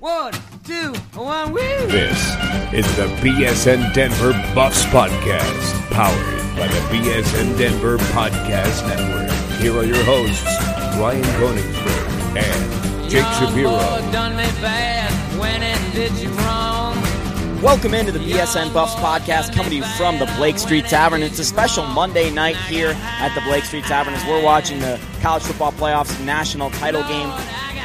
One, two, one, woo! This is the BSN Denver Buffs Podcast, powered by the BSN Denver Podcast Network. Here are your hosts, Ryan Koenigsberg and Jake Young Shapiro. boy done me bad. When and did you wrong? Welcome into the BSN Buffs podcast coming to you from the Blake Street Tavern. It's a special Monday night here at the Blake Street Tavern as we're watching the college football playoffs national title game.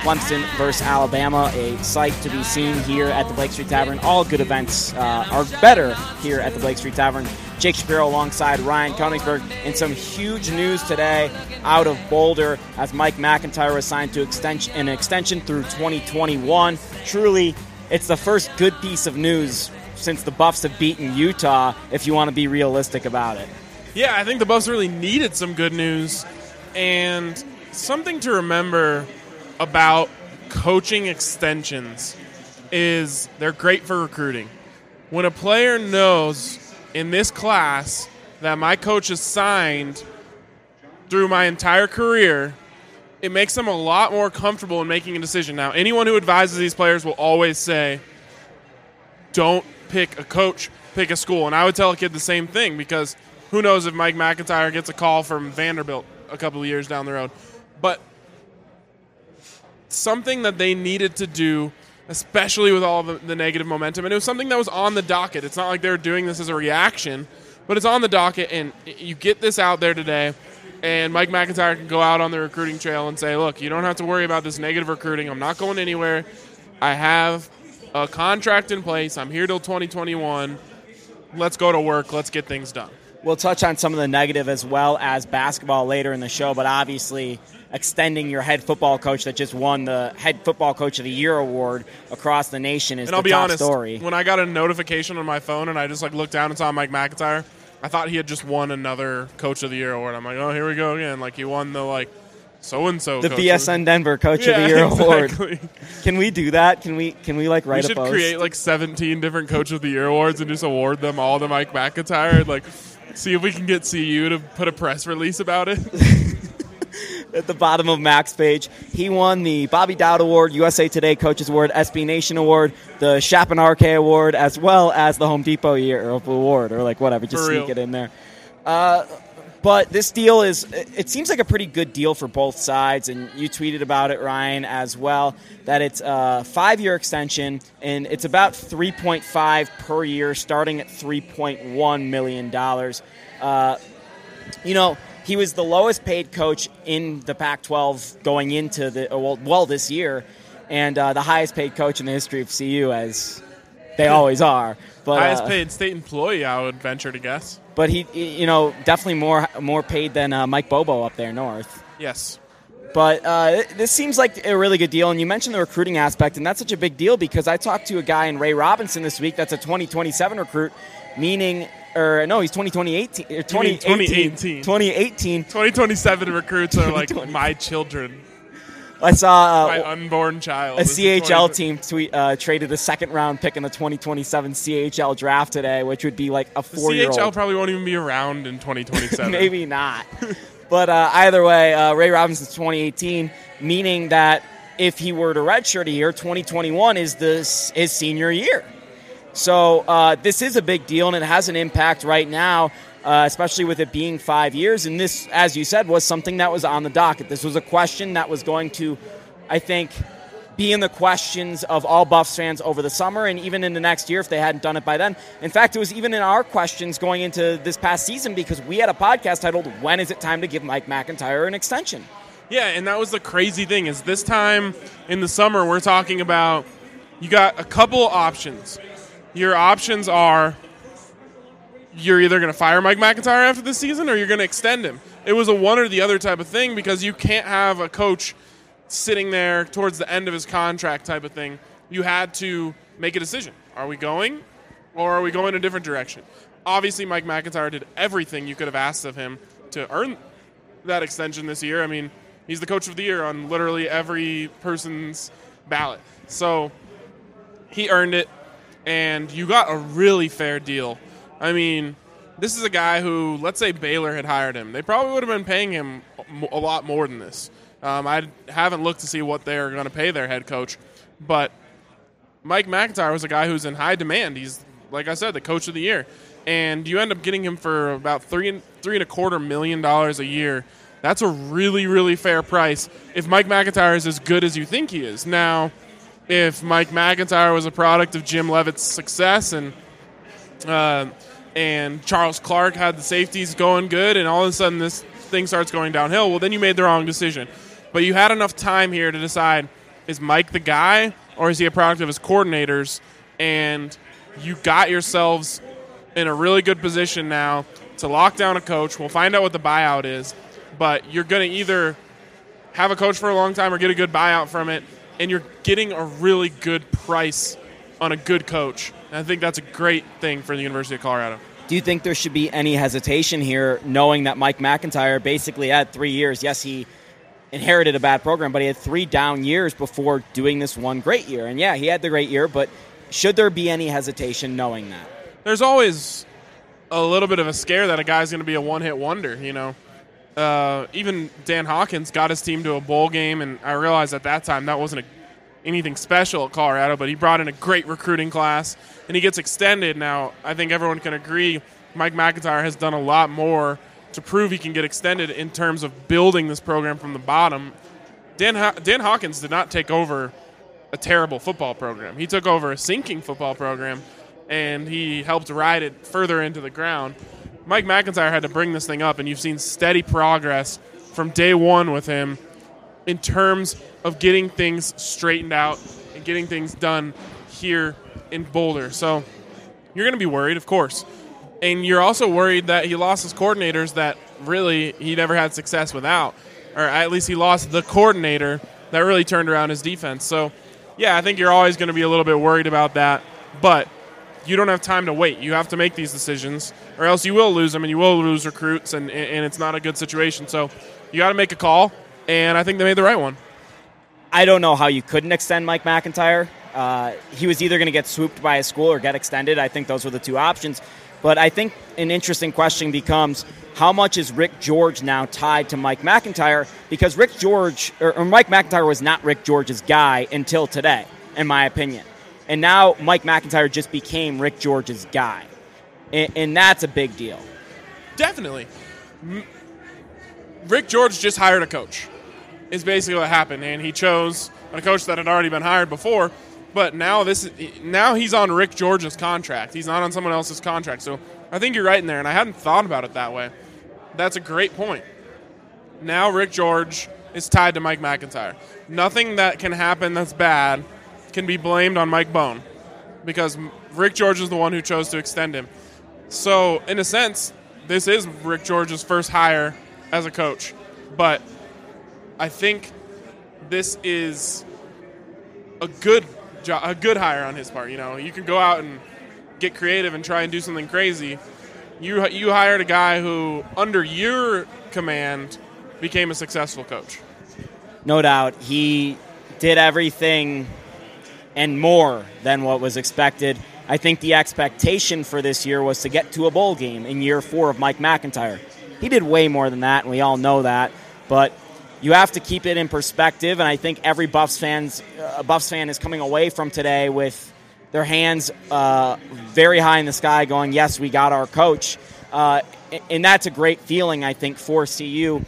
Clemson versus Alabama, a sight to be seen here at the Blake Street Tavern. All good events uh, are better here at the Blake Street Tavern. Jake Shapiro alongside Ryan Koenigsberg. And some huge news today out of Boulder as Mike MacIntyre was signed to extension, an extension through 2021. Truly, it's the first good piece of news since the Buffs have beaten Utah, if you want to be realistic about it. Yeah, I think the Buffs really needed some good news and something to remember about coaching extensions is they're great for recruiting. When a player knows in this class that my coach is signed through my entire career, it makes them a lot more comfortable in making a decision. Now, anyone who advises these players will always say, don't pick a coach, pick a school. And I would tell a kid the same thing because who knows if Mike MacIntyre gets a call from Vanderbilt a couple of years down the road. But something that they needed to do, especially with all the, the negative momentum, and it was something that was on the docket. It's not like they were doing this as a reaction, but it's on the docket, and you get this out there today. And Mike MacIntyre can go out on the recruiting trail and say, "Look, you don't have to worry about this negative recruiting. I'm not going anywhere. I have a contract in place. I'm here till 2021. Let's go to work. Let's get things done." We'll touch on some of the negative as well as basketball later in the show, but obviously extending your head football coach that just won the head football coach of the year award across the nation is And the I'll be top honest, story. when I got a notification on my phone and I just like looked down and saw Mike MacIntyre, I thought he had just won another Coach of the Year award. I'm like, oh, here we go again. Like he won the like so and so. The BSN Denver Coach yeah, of the Year award. Can we do that? Can we can we like We write should a post? create like 17 different Coach of the Year awards and just award them all to Mike MacIntyre. And, like, see if we can get CU to put a press release about it. at the bottom of Mac's page. He won the Bobby Dodd Award, USA Today Coaches Award, SB Nation Award, the Chapin RK Award, as well as the Home Depot Year of Award, or like whatever. Just sneak it in there. Uh, but this deal is, it seems like a pretty good deal for both sides. And you tweeted about it, Ryan, as well, that it's a five year extension and it's about 3.5 per year, starting at $3.1 million. Uh, you know, he was the lowest paid coach in the Pac 12 going into the, well, well this year, and uh, the highest paid coach in the history of CU, as they always are. But, Highest uh, paid state employee, I would venture to guess. but he, you know, definitely more more paid than uh, Mike Bobo up there north. Yes. But uh, this seems like a really good deal. And you mentioned the recruiting aspect, and that's such a big deal because I talked to a guy in Ray Robinson this week that's a 2027 recruit, meaning, or no, he's 2018, 2018. 2018. 2018. 2027 recruits are like my children, I saw my uh, unborn child. a CHL team tweet, uh, traded a second round pick in the 2027 CHL draft today, which would be like a four year CHL old. probably won't even be around in 2027. Maybe not. but uh, either way, uh, Ray Robinson's 2018, meaning that if he were to redshirt a year, 2021 is this his senior year. So uh, this is a big deal, and it has an impact right now, uh, especially with it being five years. And this, as you said, was something that was on the docket. This was a question that was going to, I think, be in the questions of all Buffs fans over the summer and even in the next year if they hadn't done it by then. In fact, it was even in our questions going into this past season because we had a podcast titled "When is it time to give Mike MacIntyre an extension?" Yeah, and that was the crazy thing is this time in the summer we're talking about you got a couple options. Your options are you're either going to fire Mike MacIntyre after this season or you're going to extend him. It was a one or the other type of thing because you can't have a coach sitting there towards the end of his contract type of thing. You had to make a decision. Are we going or are we going a different direction? Obviously, Mike MacIntyre did everything you could have asked of him to earn that extension this year. I mean, he's the coach of the year on literally every person's ballot. So he earned it, and you got a really fair deal. I mean, this is a guy who, let's say Baylor had hired him, they probably would have been paying him a lot more than this. Um, I haven't looked to see what they're going to pay their head coach, but Mike MacIntyre was a guy who's in high demand. He's like I said, the coach of the year, and you end up getting him for about three and three and a quarter million dollars a year. That's a really really fair price if Mike MacIntyre is as good as you think he is. Now, if Mike MacIntyre was a product of Jim Leavitt's success and uh, and Charles Clark had the safeties going good, and all of a sudden this thing starts going downhill, well, then you made the wrong decision. But you had enough time here to decide is Mike the guy, or is he a product of his coordinators? And you got yourselves in a really good position now to lock down a coach. We'll find out what the buyout is, but you're going to either have a coach for a long time or get a good buyout from it, and you're getting a really good price on a good coach. And I think that's a great thing for the University of Colorado. Do you think there should be any hesitation here, knowing that Mike MacIntyre basically had three years? Yes, he inherited a bad program, but he had three down years before doing this one great year. And yeah, he had the great year, but should there be any hesitation knowing that? There's always a little bit of a scare that a guy's going to be a one hit wonder, you know. Uh, even Dan Hawkins got his team to a bowl game, and I realized at that time that wasn't a anything special at Colorado, but he brought in a great recruiting class and he gets extended. Now, I think everyone can agree Mike MacIntyre has done a lot more to prove he can get extended in terms of building this program from the bottom. Dan, Dan Hawkins did not take over a terrible football program. He took over a sinking football program and he helped ride it further into the ground. Mike MacIntyre had to bring this thing up, and you've seen steady progress from day one with him in terms of getting things straightened out and getting things done here in Boulder. So you're going to be worried, of course. And you're also worried that he lost his coordinators that really he never had success without. Or at least he lost the coordinator that really turned around his defense. So, yeah, I think you're always going to be a little bit worried about that. But you don't have time to wait. You have to make these decisions, or else you will lose them and you will lose recruits, and, and it's not a good situation. So you got to make a call and I think they made the right one. I don't know how you couldn't extend Mike MacIntyre. Uh, he was either going to get swooped by a school or get extended. I think those were the two options. But I think an interesting question becomes how much is Rick George now tied to Mike MacIntyre? Because Rick George, or, or Mike MacIntyre was not Rick George's guy until today, in my opinion. And now Mike MacIntyre just became Rick George's guy. And, and that's a big deal. Definitely. Rick George just hired a coach is basically what happened, and he chose a coach that had already been hired before. But now this now he's on Rick George's contract. He's not on someone else's contract. So I think you're right in there, and I hadn't thought about it that way. That's a great point. Now Rick George is tied to Mike MacIntyre. Nothing that can happen that's bad can be blamed on Mike Bone because Rick George is the one who chose to extend him. So in a sense, this is Rick George's first hire as a coach. But I think this is a good job, a good hire on his part. You know, you can go out and get creative and try and do something crazy. You you hired a guy who, under your command, became a successful coach. No doubt, he did everything and more than what was expected. I think the expectation for this year was to get to a bowl game in year four of Mike MacIntyre. He did way more than that, and we all know that. But you have to keep it in perspective, and I think every Buffs fans, uh, Buffs fan is coming away from today with their hands uh, very high in the sky, going, "Yes, we got our coach," uh, and that's a great feeling, I think, for CU,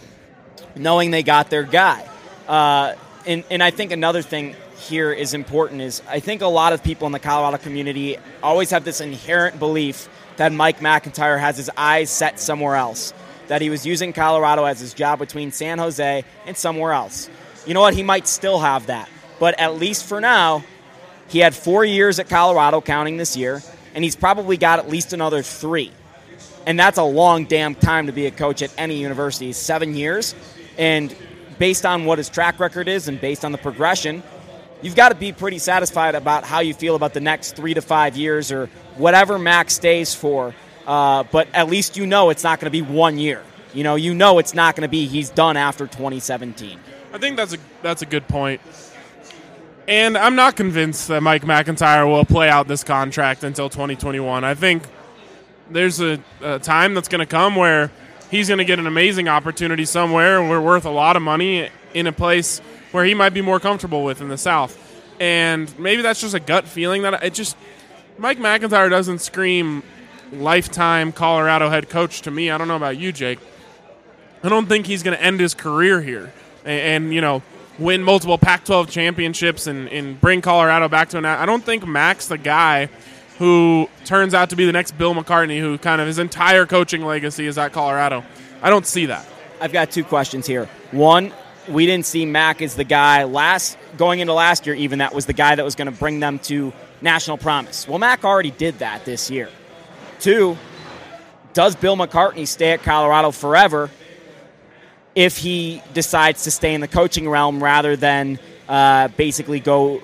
knowing they got their guy. Uh, and, and I think another thing here is important is I think a lot of people in the Colorado community always have this inherent belief that Mike MacIntyre has his eyes set somewhere else that he was using Colorado as his job between San Jose and somewhere else. You know what? He might still have that. But at least for now, he had four years at Colorado, counting this year, and he's probably got at least another three. And that's a long damn time to be a coach at any university. Seven years. And based on what his track record is and based on the progression, you've got to be pretty satisfied about how you feel about the next three to five years or whatever Max stays for uh, but at least you know it's not going to be one year. You know, you know it's not going to be he's done after 2017. I think that's a that's a good point. And I'm not convinced that Mike MacIntyre will play out this contract until 2021. I think there's a, a time that's going to come where he's going to get an amazing opportunity somewhere and we're worth a lot of money in a place where he might be more comfortable with in the South. and maybe that's just a gut feeling that it just Mike MacIntyre doesn't scream lifetime Colorado head coach to me. I don't know about you, Jake. I don't think he's going to end his career here and, and, you know win multiple Pac-12 championships and, and bring Colorado back to an. I don't think Mac's the guy who turns out to be the next Bill McCartney, who kind of his entire coaching legacy is at Colorado. I don't see that. I've got two questions here. One, we didn't see Mac as the guy last going into last year. Even that was the guy that was going to bring them to national promise. Well, Mac already did that this year. Two, does Bill McCartney stay at Colorado forever if he decides to stay in the coaching realm rather than uh, basically go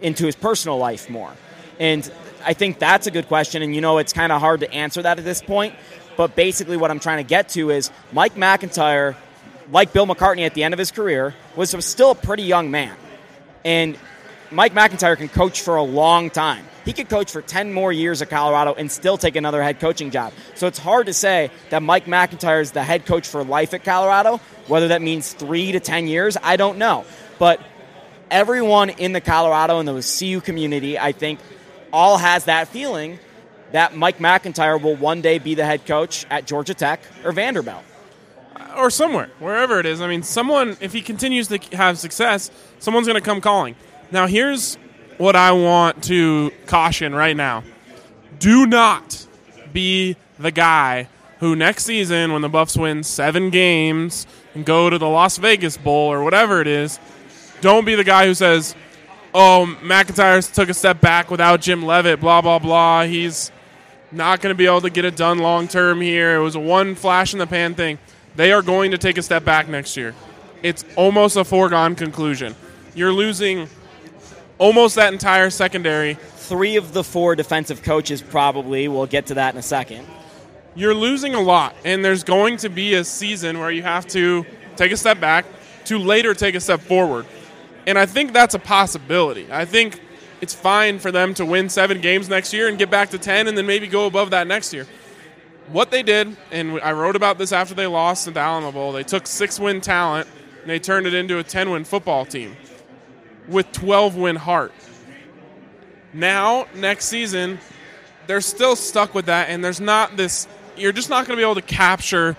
into his personal life more? And I think that's a good question. And you know, it's kind of hard to answer that at this point. But basically, what I'm trying to get to is Mike MacIntyre, like Bill McCartney at the end of his career, was still a pretty young man. And Mike MacIntyre can coach for a long time. He could coach for 10 more years at Colorado and still take another head coaching job. So it's hard to say that Mike MacIntyre is the head coach for life at Colorado. Whether that means three to 10 years, I don't know. But everyone in the Colorado and the CU community, I think, all has that feeling that Mike MacIntyre will one day be the head coach at Georgia Tech or Vanderbilt. Or somewhere, wherever it is. I mean, someone, if he continues to have success, someone's going to come calling. Now, here's what I want to caution right now do not be the guy who next season, when the Buffs win seven games and go to the Las Vegas Bowl or whatever it is, don't be the guy who says, oh, MacIntyre took a step back without Jim Leavitt, blah, blah, blah. He's not going to be able to get it done long term here. It was a one flash in the pan thing. They are going to take a step back next year. It's almost a foregone conclusion. You're losing almost that entire secondary. Three of the four defensive coaches, probably. We'll get to that in a second. You're losing a lot, and there's going to be a season where you have to take a step back to later take a step forward. And I think that's a possibility. I think it's fine for them to win seven games next year and get back to 10 and then maybe go above that next year. What they did, and I wrote about this after they lost at the Alamo Bowl, they took six win talent and they turned it into a 10 win football team with 12 win heart. Now, next season, they're still stuck with that, and there's not this, you're just not going to be able to capture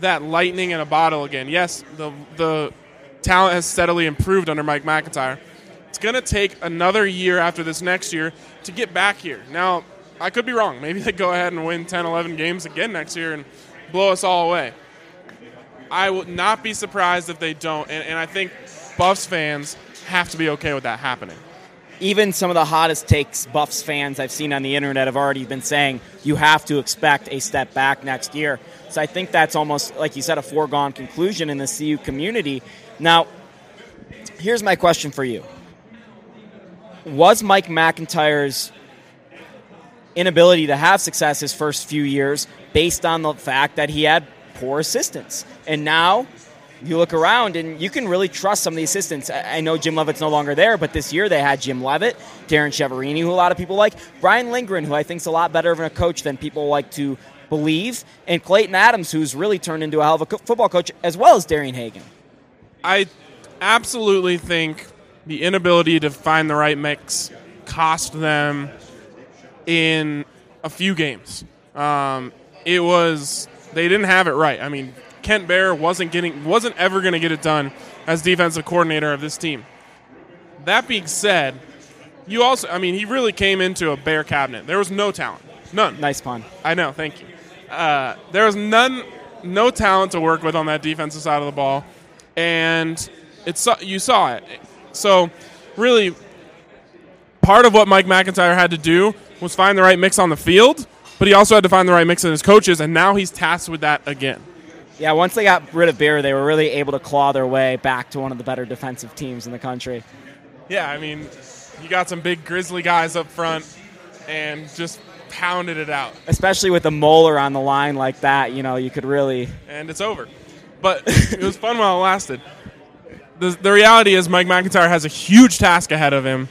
that lightning in a bottle again. Yes, the, the talent has steadily improved under Mike MacIntyre. It's going to take another year after this next year to get back here. Now, I could be wrong. Maybe they go ahead and win 10, 11 games again next year and blow us all away. I would not be surprised if they don't. And, and I think Buffs fans have to be okay with that happening. Even some of the hottest takes Buffs fans I've seen on the internet have already been saying you have to expect a step back next year. So I think that's almost, like you said, a foregone conclusion in the CU community. Now, here's my question for you Was Mike MacIntyre's inability to have success his first few years based on the fact that he had poor assistants? And now you look around and you can really trust some of the assistants. I know Jim Leavitt's no longer there, but this year they had Jim Leavitt, Darrin Chiaverini, who a lot of people like, Brian Lindgren, who I think is a lot better of a coach than people like to believe, and Klayton Adams, who's really turned into a hell of a football coach, as well as Darian Hagan. I absolutely think the inability to find the right mix cost them in a few games. Um, it was they didn't have it right. I mean, Kent Baer wasn't getting wasn't ever going to get it done as defensive coordinator of this team. That being said, you also I mean he really came into a bare cabinet. There was no talent, none. Nice pun. I know, thank you. Uh, there was none, no talent to work with on that defensive side of the ball and it's you saw it. So really, part of what Mike MacIntyre had to do was find the right mix on the field, but he also had to find the right mix in his coaches, and now he's tasked with that again. Yeah, once they got rid of Baer, they were really able to claw their way back to one of the better defensive teams in the country. Yeah, I mean, you got some big Grizzly guys up front, and just pounded it out. Especially with the molar on the line like that, you know, you could really. And it's over but it was fun while it lasted. The, the reality is Mike MacIntyre has a huge task ahead of him,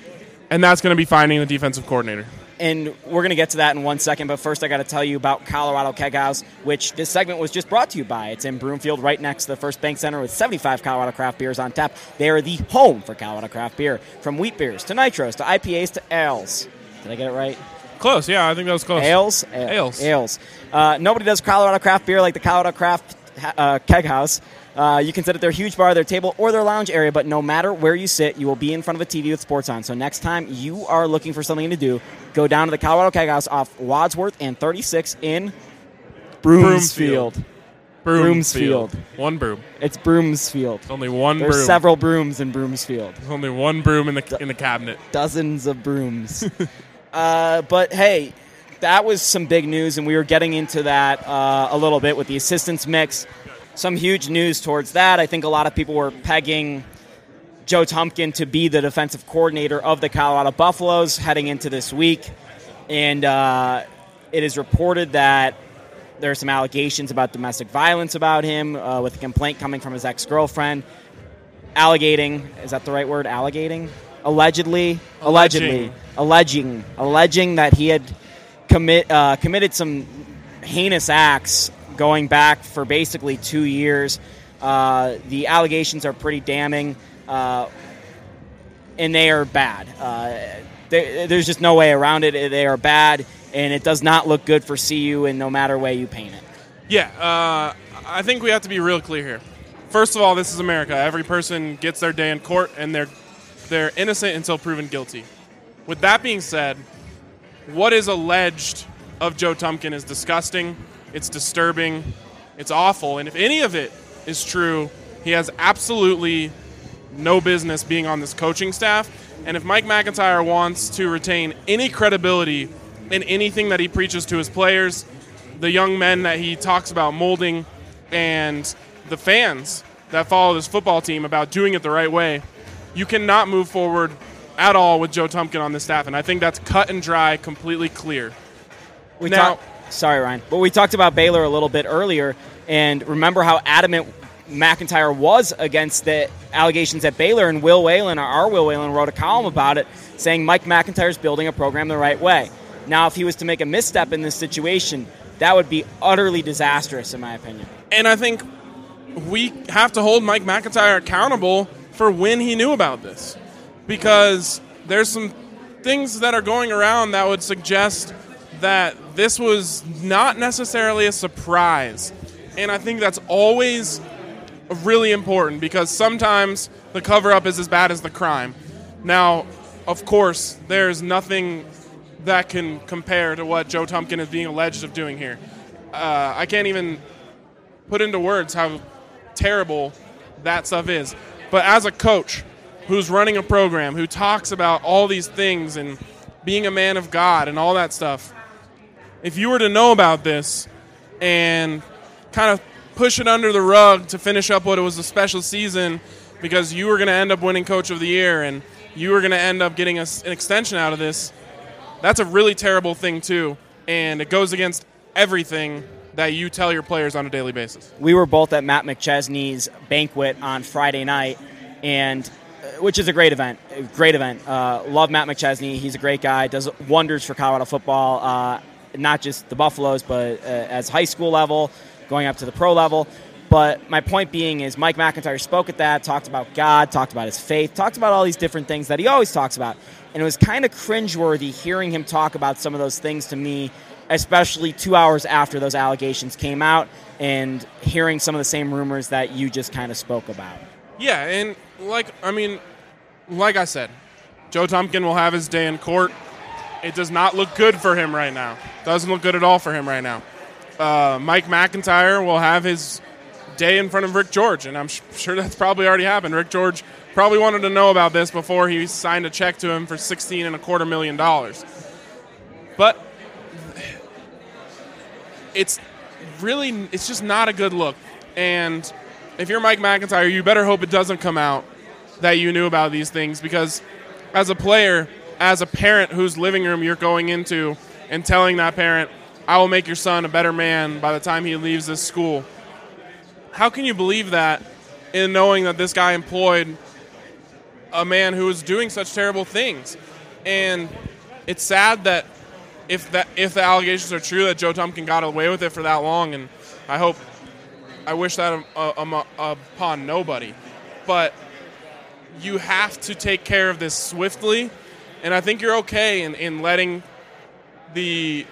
and that's going to be finding the defensive coordinator. And we're going to get to that in one second. But first, I got to tell you about Colorado Keg House, which this segment was just brought to you by. It's in Broomfield, right next to the First Bank Center, with 75 Colorado craft beers on tap. They are the home for Colorado craft beer, from wheat beers to nitros to IPAs to ales. Did I get it right? Close, yeah, I think that was close. Ales, Ales. ales. Uh, nobody does Colorado craft beer like the Colorado Craft uh, Keg House. Uh, you can sit at their huge bar, their table, or their lounge area, but no matter where you sit, you will be in front of a TV with sports on. So next time you are looking for something to do, go down to the Colorado Keg House off Wadsworth and 36 in Broomsfield. Broomsfield. One broom. It's Broomsfield. Only one There's broom. several brooms in Broomsfield. There's only one broom in the in the cabinet. dozens of brooms. uh, but hey, that was some big news, and we were getting into that uh, a little bit with the assistance mix. Some huge news towards that. I think a lot of people were pegging Joe Tumpkin to be the defensive coordinator of the Colorado Buffaloes heading into this week. And uh, it is reported that there are some allegations about domestic violence about him, uh, with a complaint coming from his ex girlfriend. Allegating, is that the right word? Allegating? Allegedly, allegedly, alleging, alleging that he had commit uh, committed some heinous acts going back for basically two years. Uh, the allegations are pretty damning, uh, and they are bad. Uh, they, there's just no way around it. They are bad, and it does not look good for CU in no matter way you paint it. Yeah, uh, I think we have to be real clear here. First of all, this is America. Every person gets their day in court, and they're they're innocent until proven guilty. With that being said, what is alleged of Joe Tumpkin is disgusting. It's disturbing. It's awful. And if any of it is true, he has absolutely no business being on this coaching staff. And if Mike MacIntyre wants to retain any credibility in anything that he preaches to his players, the young men that he talks about molding, and the fans that follow this football team about doing it the right way, you cannot move forward at all with Joe Tumpkin on the staff. And I think that's cut and dry, completely clear. We Now- talk- sorry, Ryan, but we talked about Baylor a little bit earlier, and remember how adamant MacIntyre was against the allegations at Baylor, and Will Whalen, our Will Whalen, wrote a column about it, saying Mike MacIntyre's building a program the right way. Now, if he was to make a misstep in this situation, that would be utterly disastrous, in my opinion. And I think we have to hold Mike MacIntyre accountable for when he knew about this. Because there's some things that are going around that would suggest that this was not necessarily a surprise. And I think that's always really important because sometimes the cover up is as bad as the crime. Now, of course, there's nothing that can compare to what Joe Tumpkin is being alleged of doing here. Uh, I can't even put into words how terrible that stuff is. But as a coach who's running a program, who talks about all these things and being a man of God and all that stuff, if you were to know about this and kind of push it under the rug to finish up what it was a special season because you were going to end up winning coach of the year and you were going to end up getting a an extension out of this, that's a really terrible thing too. And it goes against everything that you tell your players on a daily basis. we were both at Matt McChesney's banquet on Friday night, and uh, which is a great event. Great event. Uh, love Matt McChesney. He's a great guy. Does wonders for Colorado football. Uh, not just the Buffaloes, but uh, as high school level, going up to the pro level. But my point being is Mike MacIntyre spoke at that, talked about God, talked about his faith, talked about all these different things that he always talks about. And it was kind of cringeworthy hearing him talk about some of those things to me, especially two hours after those allegations came out and hearing some of the same rumors that you just kind of spoke about. Yeah, and like I mean, like I said, Joe Tumpkin will have his day in court. It does not look good for him right now. Doesn't look good at all for him right now. Uh, Mike MacIntyre will have his day in front of Rick George, and I'm sh- sure that's probably already happened. Rick George probably wanted to know about this before he signed a check to him for 16 and a quarter million dollars. But it's really it's just not a good look. And if you're Mike MacIntyre, you better hope it doesn't come out that you knew about these things because as a player, as a parent whose living room you're going into and telling that parent, I will make your son a better man by the time he leaves this school. How can you believe that in knowing that this guy employed a man who was doing such terrible things? And it's sad that if that if the allegations are true that Joe Tumpkin got away with it for that long, and I hope, I wish that uh, um, upon nobody, but you have to take care of this swiftly, and I think you're okay in, in letting the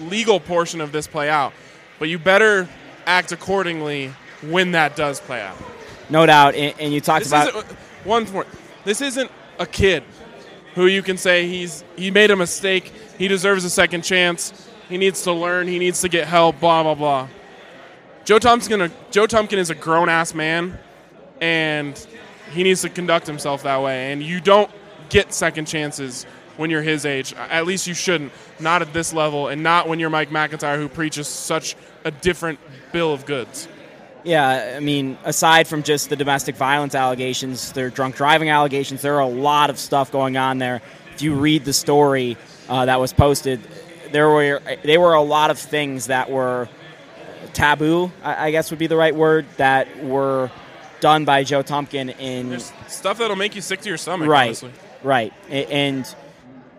legal portion of this play out, but you better act accordingly when that does play out. No doubt, and, and you talked This about uh, one more. This isn't a kid who you can say he's he made a mistake. He deserves a second chance. He needs to learn. He needs to get help. Blah blah blah. Joe Tumpkin, uh, Joe Tumpkin is a grown ass man, and he needs to conduct himself that way. And you don't get second chances when you're his age. At least you shouldn't. Not at this level, and not when you're Mike MacIntyre, who preaches such a different bill of goods. Yeah, I mean, aside from just the domestic violence allegations, their drunk driving allegations, there are a lot of stuff going on there. If you read the story uh, that was posted, there were there were a lot of things that were taboo. I, I guess would be the right word that were done by Joe Tumpkin in There's stuff that'll make you sick to your stomach. right, Honestly. Right, and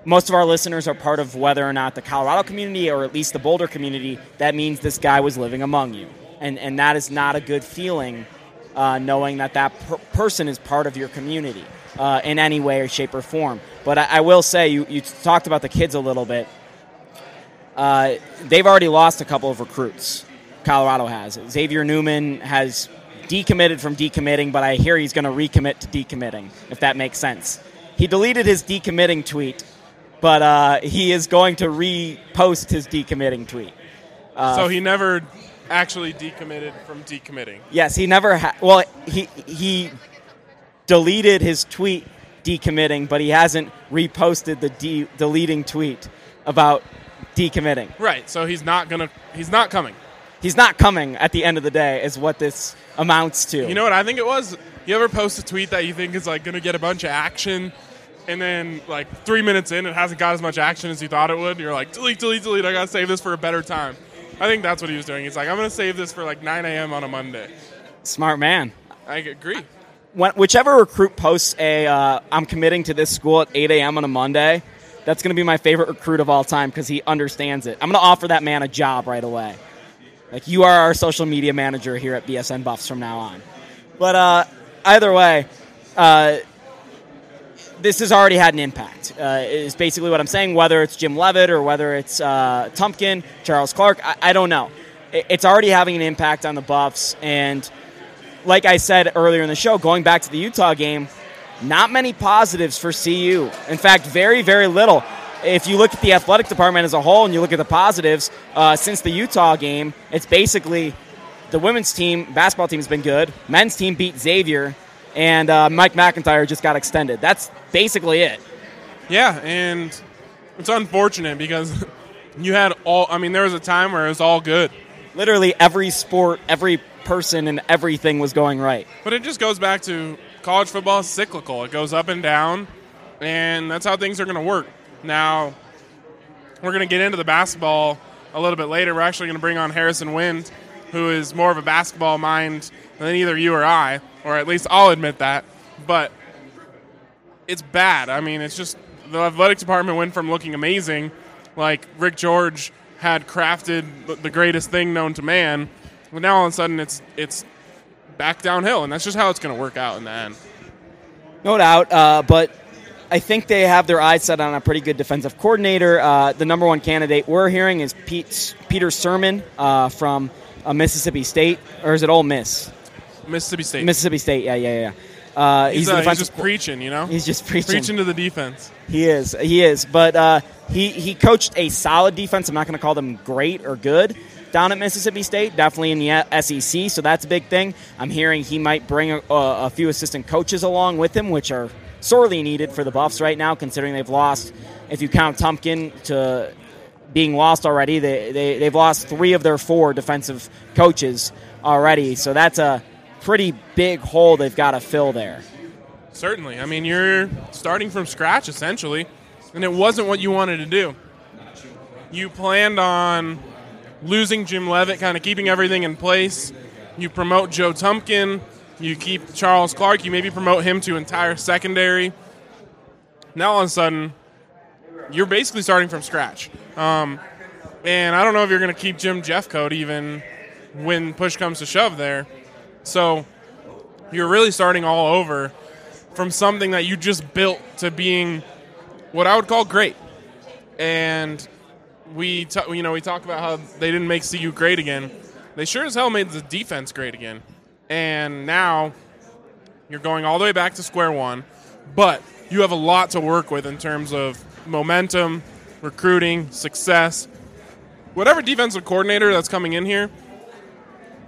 most of our listeners are part of whether or not the Colorado community or at least the Boulder community. That means this guy was living among you, and and that is not a good feeling, uh, knowing that that per- person is part of your community uh, in any way or shape or form. But I, I will say, you you talked about the kids a little bit. Uh, they've already lost a couple of recruits. Colorado has. Xavier Newman has decommitted from decommitting, but I hear he's going to recommit to decommitting, if that makes sense. He deleted his decommitting tweet, but uh, he is going to repost his decommitting tweet. Uh, so he never actually decommitted from decommitting. Yes, he never. Ha- well, he he deleted his tweet decommitting, but he hasn't reposted the de- deleting tweet about decommitting. Right. So he's not gonna. He's not coming. He's not coming at the end of the day, is what this amounts to. You know what I think it was? You ever post a tweet that you think is like gonna get a bunch of action, and then like three minutes in, it hasn't got as much action as you thought it would. You're like, delete, delete, delete. I gotta save this for a better time. I think that's what he was doing. He's like, I'm gonna save this for like 9 a.m. on a Monday. Smart man. I agree. When, whichever recruit posts a, uh, I'm committing to this school at 8 a.m. on a Monday, that's to be my favorite recruit of all time because he understands it. I'm to offer that man a job right away. Like, you are our social media manager here at BSN Buffs from now on. But uh, either way, uh, this has already had an impact. Uh, is basically what I'm saying. Whether it's Jim Leavitt or whether it's uh, Tumpkin, Charles Clark, I, I don't know. It, it's already having an impact on the Buffs, and like I said earlier in the show, going back to the Utah game, not many positives for CU. In fact, very, very little. If you look at the athletic department as a whole and you look at the positives uh, since the Utah game, it's basically the women's team, basketball team has been good. Men's team beat Xavier, and uh, Mike MacIntyre just got extended. That's basically it. Yeah, and it's unfortunate because you had all. I mean, there was a time where it was all good, Literally every sport, every person, and everything was going right. but it just goes back to college football is cyclical. It goes up and down, and that's how things are going to work. Now, we're going to get into the basketball a little bit later. We're actually going to bring on Harrison Wind, who is more of a basketball mind than either you or I, or at least I'll admit that. But it's bad. I mean, it's just the athletic department went from looking amazing, like Rick George had crafted the- greatest thing known to man, but now all of a sudden it's it's back downhill, and that's just how it's going to work out in the end. No doubt, uh, but I think they have their eyes set on a pretty good defensive coordinator. Uh, the number one candidate we're hearing is Pete, Peter Sirmon uh, from uh, Mississippi State, or is it Ole Miss? Mississippi State. Mississippi State, yeah, yeah, yeah. Uh, he's, he's, uh, he's just preaching, you know. he's just preaching. preaching to the defense. He is. He is. But uh, he he coached a solid defense. I'm not going to call them great or good down at Mississippi State. Definitely in the SEC. So that's a big thing. I'm hearing he might bring a, a few assistant coaches along with him, which are sorely needed for the Buffs right now, considering they've lost. If you count Tumpkin to being lost already, they, they they've lost three of their four defensive coaches already. So that's a pretty big hole they've got to fill there. Certainly. I mean, you're starting from scratch essentially, and it wasn't what you wanted to do. You planned on losing Jim Leavitt, kind of keeping everything in place. You promote Joe Tumpkin. You keep Charles Clark. You maybe promote him to entire secondary. Now all of a sudden, you're basically starting from scratch. Um, and I don't know if you're going to keep Jim Jeffcoat even when push comes to shove there. So you're really starting all over from something that you just built to being what I would call great. And we, t- you know, we talk about how they didn't make CU great again. They sure as hell made the defense great again. And now you're going all the way back to square one, but you have a lot to work with in terms of momentum, recruiting, success. Whatever defensive coordinator that's coming in here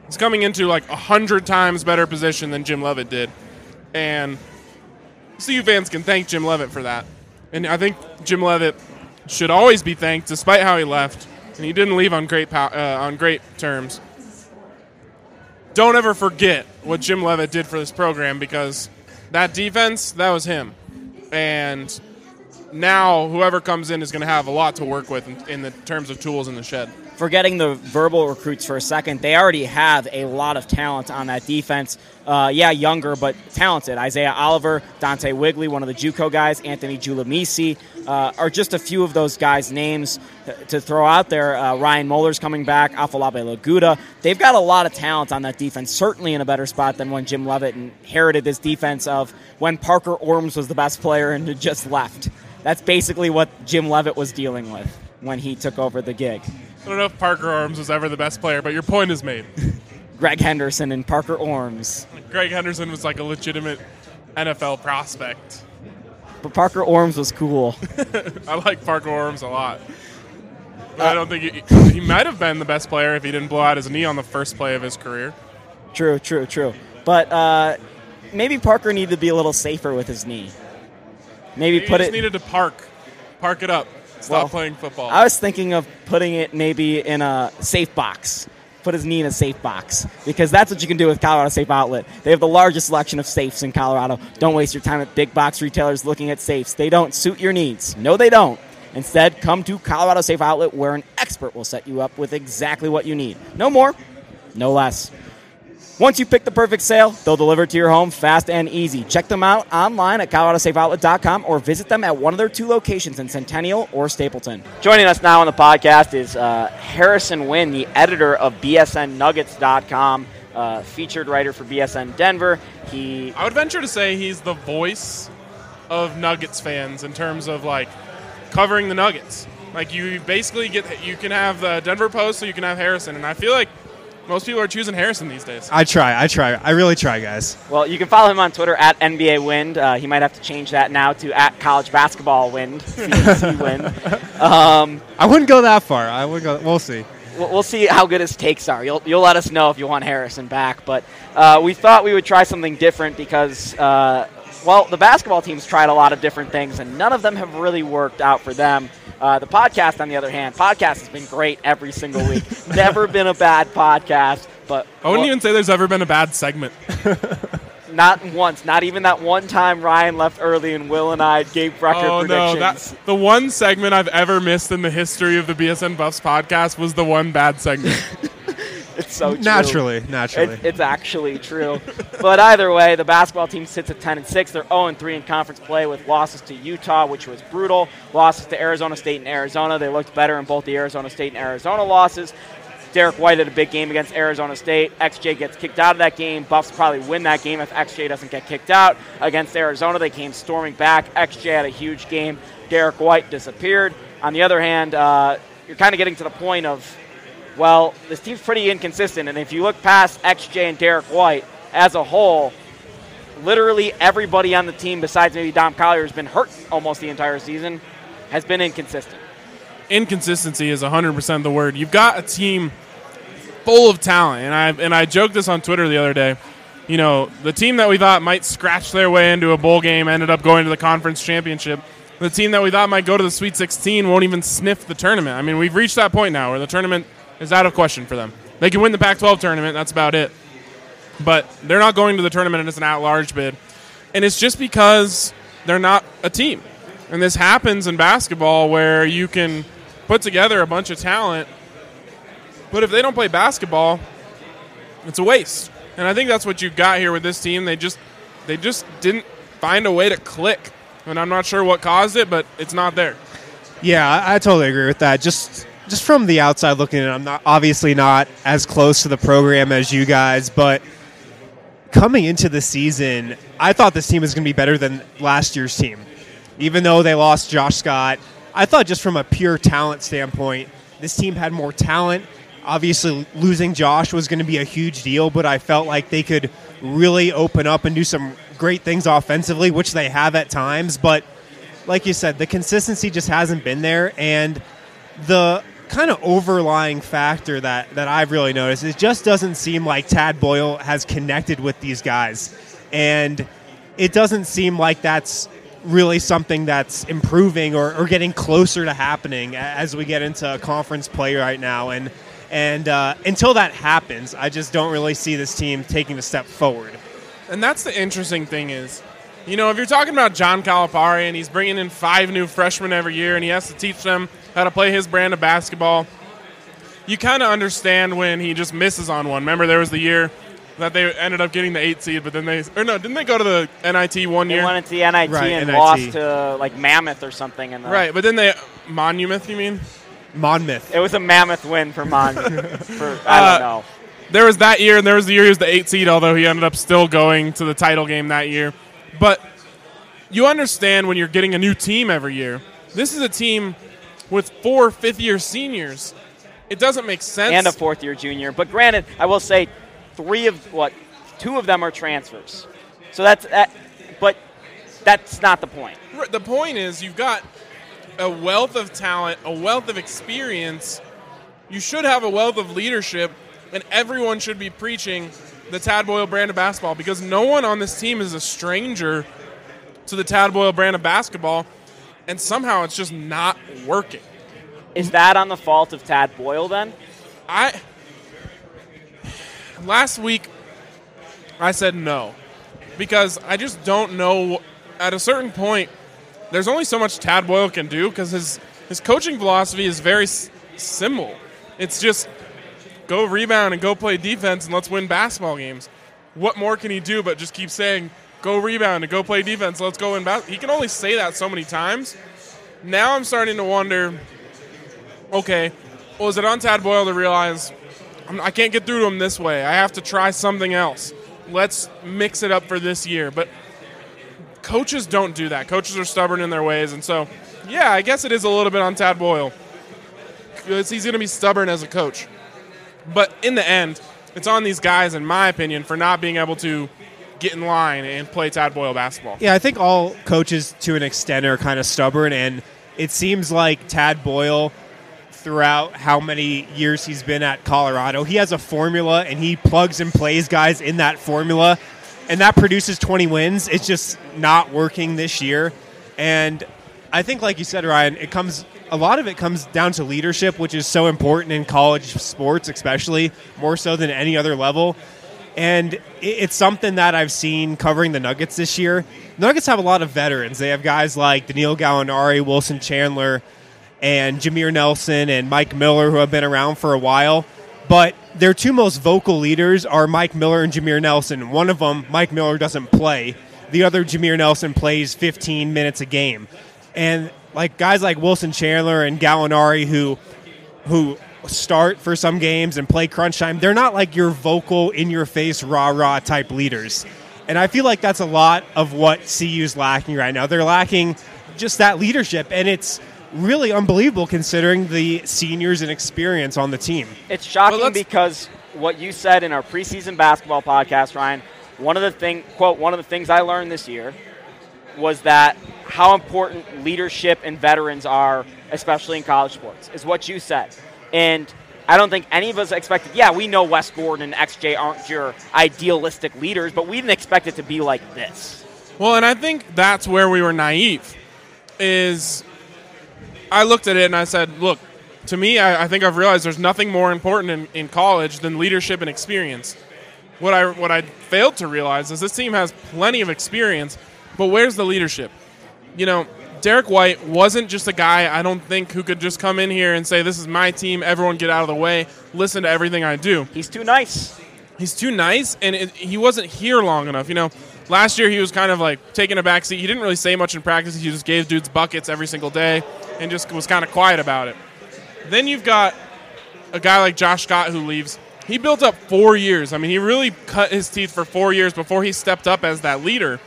is coming into like a hundred times better position than Jim Leavitt did, and CU fans can thank Jim Leavitt for that. And I think Jim Leavitt should always be thanked, despite how he left, and he didn't leave on great uh, on great terms. Don't ever forget what Jim Leavitt did for this program because that defense, that was him. And now whoever comes in is going to have a lot to work with in, in the terms of tools in the shed. Forgetting the verbal recruits for a second, they already have a lot of talent on that defense. Uh, yeah, younger but talented. Isaiah Oliver, Dante Wigley, one of the JUCO guys, Anthony Julmisse, uh, are just a few of those guys' names to throw out there. Uh, Ryan Moeller's coming back, Afolabi Laguda. They've got a lot of talent on that defense, certainly in a better spot than when Jim Leavitt inherited this defense of when Parker Orms was the best player and just left. That's basically what Jim Leavitt was dealing with when he took over the gig. I don't know if Parker Orms was ever the best player, but your point is made. Greg Henderson and Parker Orms. Greg Henderson was like a legitimate NFL prospect. But Parker Orms was cool. I like Parker Orms a lot. But I don't think he, he might have been the best player if he didn't blow out his knee on the first play of his career. True, true, true. But uh, maybe Parker needed to be a little safer with his knee. Maybe He put just it. needed to park, park it up, stop Well, playing football. I was thinking of putting it maybe in a safe box. Put his knee in a safe box because that's what you can do with Colorado Safe Outlet. They have the largest selection of safes in Colorado. Don't waste your time at big box retailers looking at safes. They don't suit your needs. No, they don't. Instead, come to Colorado Safe Outlet where an expert will set you up with exactly what you need. No more, no less. Once you pick the perfect sale, they'll deliver it to your home fast and easy. Check them out online at coloradosafeoutlet.com or visit them at one of their two locations in Centennial or Stapleton. Joining us now on the podcast is uh, Harrison Wind, the editor of BSNNuggets.com, uh, featured writer for BSN Denver. He I would venture to say he's the voice of Nuggets fans in terms of like covering the Nuggets. Like you basically get you can have the Denver Post, so you can have Harrison, and I feel like most people are choosing Harrison these days. I try. I try. I really try, guys. Well, you can follow him on Twitter at NBA Wind. Uh, he might have to change that now to at College Basketball Wind. CBC Wind. Um, I wouldn't go that far. I would go. We'll see. we'll we'll see how good his takes are. You'll, you'll let us know if you want Harrison back. But uh, we thought we would try something different because, uh, well, the basketball teams tried a lot of different things, and none of them have really worked out for them. Uh, the podcast, on the other hand, podcast has been great every single week. Never been a bad podcast, but I wouldn't well, even say there's ever been a bad segment. not once, not even that one time Ryan left early and Will and I gave record Oh no, predictions. that's the one segment I've ever missed in the history of the BSN Buffs podcast was the one bad segment. it's so true. Naturally. Naturally. It's, it's actually true. but either way, the basketball team sits at 10 and 6. They're 0 and 3 in conference play with losses to Utah, which was brutal. Losses to Arizona State and Arizona. They looked better in both the Arizona State and Arizona losses. Derrick White had a big game against Arizona State. XJ gets kicked out of that game. Buffs probably win that game if XJ doesn't get kicked out. Against Arizona, they came storming back. XJ had a huge game. Derrick White disappeared. On the other hand, uh, you're kind of getting to the point of well, this team's pretty inconsistent, and if you look past XJ and Derrick White as a whole, literally everybody on the team besides maybe Dom Collier has been hurt almost the entire season, has been inconsistent. Inconsistency is 100% the word. You've got a team full of talent, and I and I joked this on Twitter the other day. You know, the team that we thought might scratch their way into a bowl game ended up going to the conference championship. The team that we thought might go to the Sweet 16 won't even sniff the tournament. I mean, we've reached that point now where the tournament is out of question for them. They can win the Pac 12 tournament, that's about it. But they're not going to the tournament as an at large bid. And it's just because they're not a team. And this happens in basketball where you can put together a bunch of talent, but if they don't play basketball, it's a waste. And I think that's what you've got here with this team. They just they just didn't find a way to click. And I'm not sure what caused it, but it's not there. Yeah, I totally agree with that. Just just from the outside looking in, I'm not obviously not as close to the program as you guys, but coming into the season, I thought this team was going to be better than last year's team. Even though they lost Josh Scott, I thought just from a pure talent standpoint, this team had more talent. Obviously, losing Josh was going to be a huge deal, but I felt like they could really open up and do some great things offensively, which they have at times. But like you said, the consistency just hasn't been there, and the kind of overlying factor that that I've really noticed it just doesn't seem like Tad Boyle has connected with these guys, and it doesn't seem like that's really something that's improving or, or getting closer to happening as we get into conference play right now, and. And uh, until that happens, I just don't really see this team taking a step forward. And that's the interesting thing is, you know, if you're talking about John Calipari and he's bringing in five new freshmen every year and he has to teach them how to play his brand of basketball, you kind of understand when he just misses on one. Remember, there was the year that they ended up getting the eight seed, but then they or no, didn't they go to the NIT one They year? went into the NIT Right, and NIT. lost to like Mammoth or something. In the, Right, but then they Monument, you mean? Monmouth. It was a mammoth win for Mon. for I Uh, don't know. There was that year, and there was the year he was the eight seed, although he ended up still going to the title game that year. But you understand when you're getting a new team every year. This is a team with four fifth year seniors. It doesn't make sense. and a fourth year junior. But granted, I will say three of what two of them are transfers. So that's that, but that's not the point. The point is, you've got a wealth of talent, a wealth of experience. You should have a wealth of leadership, and everyone should be preaching the Tad Boyle brand of basketball because no one on this team is a stranger to the Tad Boyle brand of basketball, and somehow it's just not working. Is that on the fault of Tad Boyle then? I last week I said no because I just don't know. At a certain point, there's only so much Tad Boyle can do because his his coaching philosophy is very s- simple. It's just go rebound and go play defense and let's win basketball games. What more can he do but just keep saying go rebound and go play defense? Let's go basketball. He can only say that so many times. Now I'm starting to wonder. Okay, well, is it on Tad Boyle to realize I'm- can't get through to him this way? I have to try something else. Let's mix it up for this year. But coaches don't do that. Coaches are stubborn in their ways, and so yeah, I guess it is a little bit on Tad Boyle. He's going to be stubborn as a coach. But in the end, it's on these guys, in my opinion, for not being able to get in line and play Tad Boyle basketball. Yeah, I think all coaches to an extent are kind of stubborn, and it seems like Tad Boyle, throughout how many years he's been at Colorado, he has a formula and he plugs and plays guys in that formula, and that produces 20 wins. It's just not working this year. And I think, like you said, Ryan, it comes a lot of it comes down to leadership, which is so important in college sports, especially more so than any other level. And it's something that I've seen covering the Nuggets this year. The Nuggets have a lot of veterans. They have guys like Danilo Gallinari, Wilson Chandler, and Jameer Nelson and Mike Miller, who have been around for a while. But their two most vocal leaders are Mike Miller and Jameer Nelson. One of them, Mike Miller, doesn't play. The other, Jameer Nelson, plays 15 minutes a game. And like guys like Wilson Chandler and Gallinari, who who start for some games and play crunch time, they're not like your vocal, in your face, rah rah type leaders. And I feel like that's a lot of what CU's lacking right now. They're lacking just that leadership, and it's really unbelievable considering the seniors and experience on the team. It's shocking let's- because what you said in our preseason basketball podcast, Ryan. One of the thing quote one of the things I learned this year was that how important leadership and veterans are, especially in college sports, is what you said. And I don't think any of us expected. Yeah, we know Wes Gordon and XJ aren't your idealistic leaders, but we didn't expect it to be like this. Well, and I think that's where we were naive. Is I looked at it and I said, look, to me, I, I think I've realized there's nothing more important in, in college than leadership and experience. What I what I failed to realize is this team has plenty of experience, but where's the leadership? You know, Derrick White wasn't just a guy I don't think who could just come in here and say, "This is my team. Everyone get out of the way. Listen to everything I do." He's too nice. he's too nice and it, he wasn't here long enough you know Last year he was kind of like taking a back seat. He didn't really say much in practice. He just gave dudes buckets every single day and just was kind of quiet about it. Then you've got a guy like Josh Scott who leaves. He built up four years. I mean, he really cut his teeth for four years before he stepped up as that leader.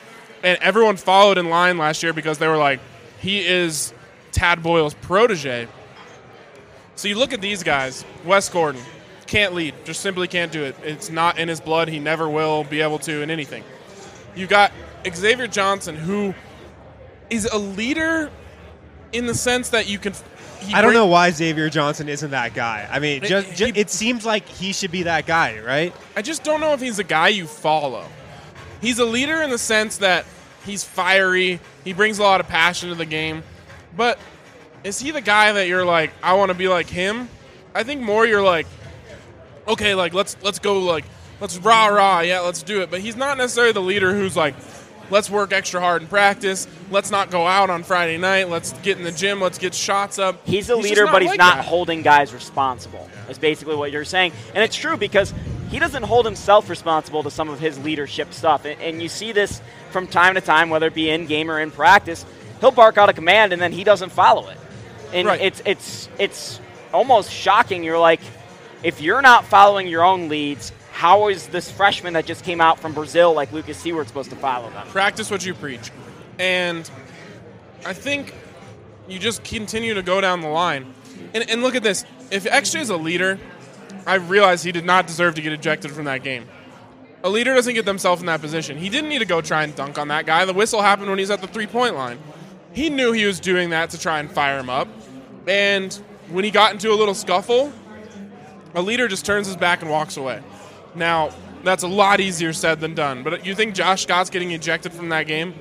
And everyone followed in line last year because they were like, he is Tad Boyle's protege. So you look at these guys, Wes Gordon, can't lead, just simply can't do it. It's not in his blood. He never will be able to in anything. You've got Xavier Johnson, who is a leader in the sense that you can. he I don't bring- know why Xavier Johnson isn't that guy. I mean, It- just, he- it seems like he should be that guy, right? I just don't know if he's a guy you follow. He's a leader in the sense that he's fiery, he brings a lot of passion to the game, but is he the guy that you're like, I want to be like him? I think more you're like, okay, like let's let's go like let's rah rah, yeah, let's do it. But he's not necessarily the leader who's like, let's work extra hard in practice, let's not go out on Friday night, let's get in the gym, let's get shots up. He's a just leader, but he's like not that. holding guys responsible. Is basically what you're saying, and it's true because he doesn't hold himself responsible to some of his leadership stuff, and, and you see this from time to time, whether it be in game or in practice. He'll bark out a command and then he doesn't follow it, and Right. it's it's it's almost shocking. You're like, if you're not following your own leads, how is this freshman that just came out from Brazil like Lucas Siewert supposed to follow them? practice what you preach. And I think you just continue to go down the line. And, and look at this. If XJ is a leader, I realize he did not deserve to get ejected from that game. A leader doesn't get themselves in that position. He didn't need to go try and dunk on that guy. The whistle happened when he's at the three point line. He knew he was doing that to try and fire him up. And when he got into a little scuffle, a leader just turns his back and walks away. Now, that's a lot easier said than done. But you think Josh Scott's getting ejected from that game?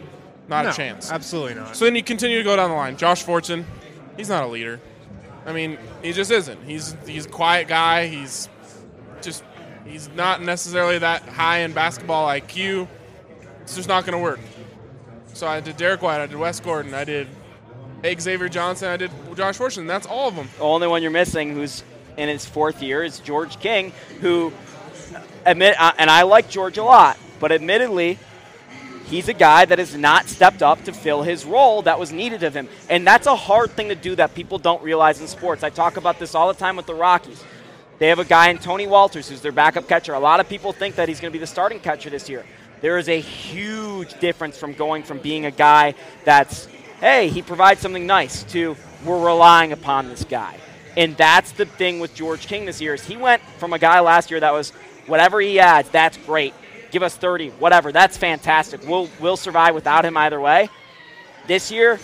Not No, a chance. Absolutely not. So then you continue to go down the line. Josh Fortune, he's not a leader. I mean, he just isn't. He's he's a quiet guy. He's just he's not necessarily that high in basketball IQ. It's just not going to work. So I did Derrick White, I did Wes Gordon, I did Xavier Johnson, I did Josh Fortune. That's all of them. The only one you're missing who's in his fourth year is George King, who admit uh, and I like George a lot, but admittedly, he's a guy that has not stepped up to fill his role that was needed of him. And that's a hard thing to do that people don't realize in sports. I talk about this all the time with the Rockies. They have a guy in Tony Wolters who's their backup catcher. A lot of people think that he's going to be the starting catcher this year. There is a huge difference from going from being a guy that's, hey, he provides something nice to we're relying upon this guy. And that's the thing with George King this year is he went from a guy last year that was whatever he adds, that's great. Give us 30, whatever. That's fantastic. We'll we'll survive without him either way. This year,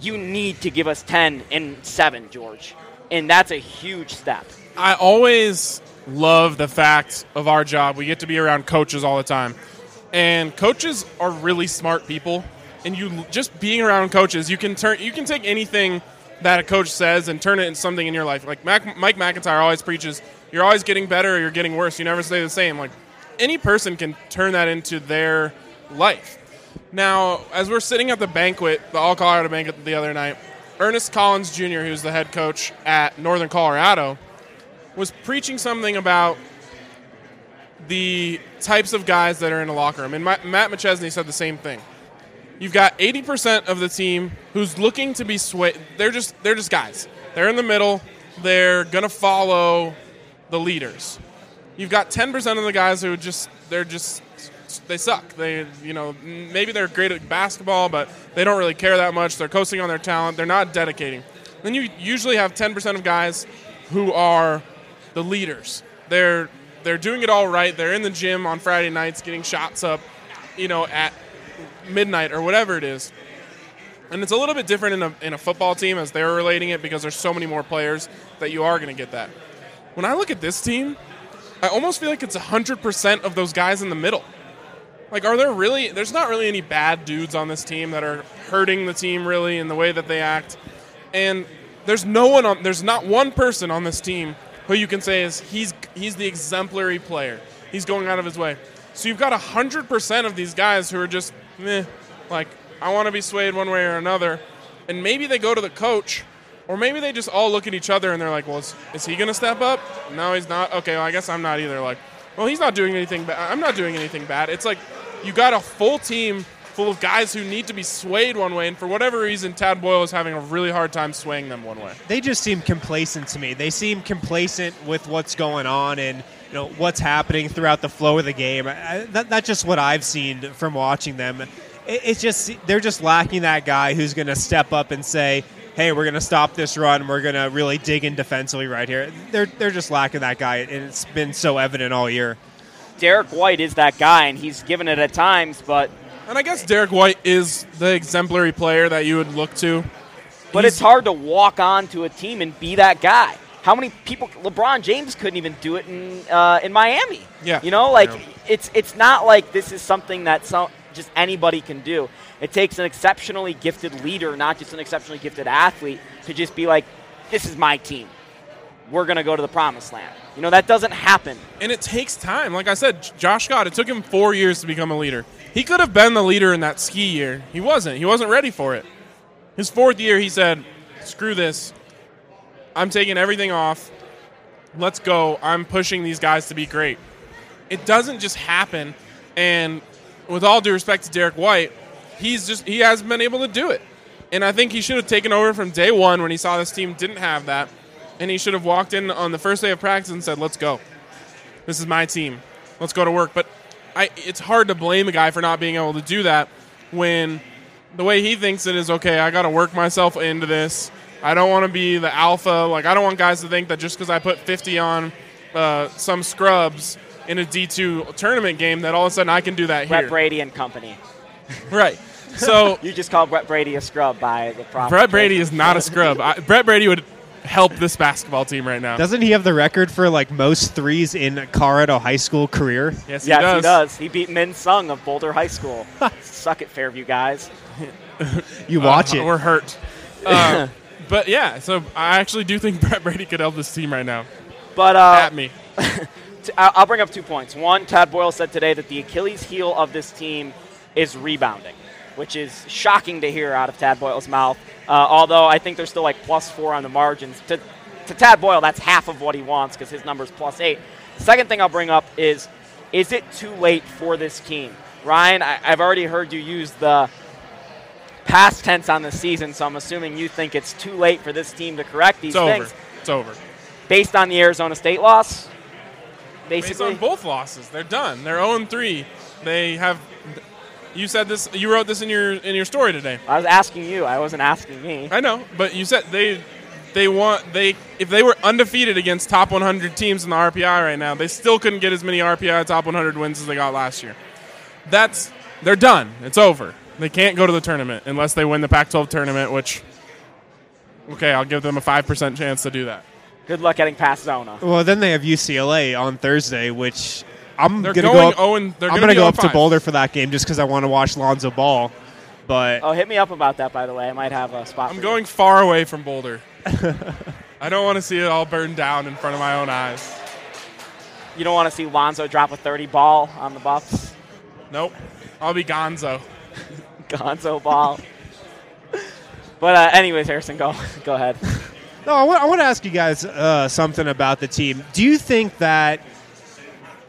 you need to give us 10 and 7, George. And that's a huge step. I always love the fact of our job. We get to be around coaches all the time. And coaches are really smart people. And you just being around coaches, you can turn you can take anything that a coach says and turn it into something in your life. Like Mac, Mike MacIntyre always preaches, you're always getting better or you're getting worse. You never stay the same. Like any person can turn that into their life. Now, as we're sitting at the banquet, the All Colorado banquet the other night, Earnest Collins Jr., who's the head coach at Northern Colorado, was preaching something about the types of guys that are in the locker room. And Matt McChesney said the same thing. You've got 80% of the team who's looking to be swayed. They're just they're just guys. They're in the middle. They're gonna follow the leaders. You've got 10% of the guys who just they're just they suck. They you know maybe they're great at basketball, but they don't really care that much. They're coasting on their talent. They're not dedicating. Then you usually have 10% of guys who are the leaders. They're they're doing it all right. They're in the gym on Friday nights getting shots up, you know, at midnight or whatever it is. And it's a little bit different in a, in a football team as they're relating it because there's so many more players that you are going to get that. When I look at this team, I almost feel like it's 100% of those guys in the middle. Like, are there really, there's not really any bad dudes on this team that are hurting the team really in the way that they act. And there's no one on, there's not one person on this team who you can say is he's, he's the exemplary player. He's going out of his way. So you've got 100% of these guys who are just, meh, like, I want to be swayed one way or another. And maybe they go to the coach, or maybe they just all look at each other and they're like, well, is, is he going to step up? No, he's not. Okay, well, I guess I'm not either. Like, well, he's not doing anything bad. I'm not doing anything bad. It's like you got a full team full of guys who need to be swayed one way, and for whatever reason, Tad Boyle is having a really hard time swaying them one way. They just seem complacent to me. They seem complacent with what's going on and you know what's happening throughout the flow of the game. I, that, that's just what I've seen from watching them. It, it's just they're just lacking that guy who's going to step up and say, "Hey, we're going to stop this run. We're going to really dig in defensively right here." They're they're just lacking that guy, and it's been so evident all year. Derrick White is that guy, and he's given it at times, but And I guess Derrick White is the exemplary player that you would look to. but He's- it's hard to walk on to a team and be that guy. How many people? LeBron James couldn't even do it in uh, in Miami. Yeah. you know, like Yeah. it's it's not like this is something that some, just anybody can do. It takes an exceptionally gifted leader, not just an exceptionally gifted athlete, to just be like, "This is my team. We're gonna go to the promised land." You know, that doesn't happen. And it takes time. Like I said, Josh Scott, it took him four years to become a leader. He could have been the leader in that ski year. He wasn't. He wasn't ready for it. His fourth year, he said, screw this. I'm taking everything off. Let's go. I'm pushing these guys to be great. It doesn't just happen. And with all due respect to Derrick White, he's just he hasn't been able to do it. And I think he should have taken over from day one when he saw this team didn't have that. And he should have walked in on the first day of practice and said, Let's go. This is my team. Let's go to work. But I, it's hard to blame a guy for not being able to do that when the way he thinks it is okay, I got to work myself into this. I don't want to be the alpha. Like, I don't want guys to think that just because I put 50 on uh, some scrubs in a D2 tournament game, that all of a sudden I can do that Brett here. Brady and company. Right. So, You just called Brett Brady a scrub by the proper. Brett Brady is not a scrub. I, Brett Brady would help this basketball team right now. Doesn't he have the record for like most threes in Colorado high school career? yes, he Yes, does. he does. He beat Min Sung of Boulder High School. Suck it, Fairview guys. You watch Uh, it. We're hurt. Uh, but yeah, so I actually do think Brett Brady could help this team right now. But uh, At me. t- I- I'll bring up two points. One, Tad Boyle said today that the Achilles heel of this team is rebounding, which is shocking to hear out of Tad Boyle's mouth. Uh, although I think they're still like plus four on the margins. To, to Tad Boyle, that's half of what he wants because his number's plus eight. The Second thing I'll bring up is is it too late for this team? Ryan, I, I've already heard you use the past tense on the season, so I'm assuming you think it's too late for this team to correct these It's over. It's over. based on the Arizona State loss. Based on both losses, they're done. They're 0 3. They have. You said this. You wrote this in your in your story today. I was asking you. I wasn't asking me. I know, but you said they they want they if they were undefeated against top 100 teams in the RPI right now, they still couldn't get as many RPI top 100 wins as they got last year. That's they're done. It's over. They can't go to the tournament unless they win the Pac-12 tournament, which okay, I'll give them a five percent chance to do that. Good luck getting past Zona. Well, then they have UCLA on Thursday, which I'm They're gonna going go up. 0 and they're I'm gonna gonna go up to Boulder for that game just because I want to watch Lonzo Ball. But Oh, hit me up about that, by the way. I might have a spot. I'm for going far away from Boulder. I don't want to see it all burned down in front of my own eyes. You. you don't want to see Lonzo drop a 30 ball on the Buffs. Nope. I'll be Gonzo. Gonzo ball. but uh, anyways, Harrison, go go ahead. no, I want, I want to ask you guys uh, something about the team. Do you think that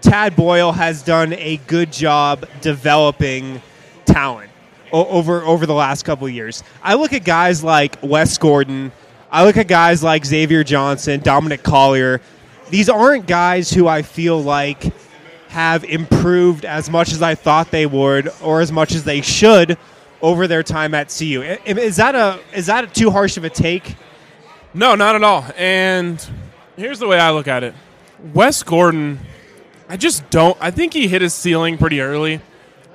Tad Boyle has done a good job developing talent o- over over the last couple years? I look at guys like Wes Gordon. I look at guys like Xavier Johnson, Dominique Collier. These aren't guys who I feel like have improved as much as I thought they would, or as much as they should, over their time at CU. Is that a is that a too harsh of a take? No, not at all. And here's the way I look at it Wes Gordon, I just don't. I think he hit his ceiling pretty early.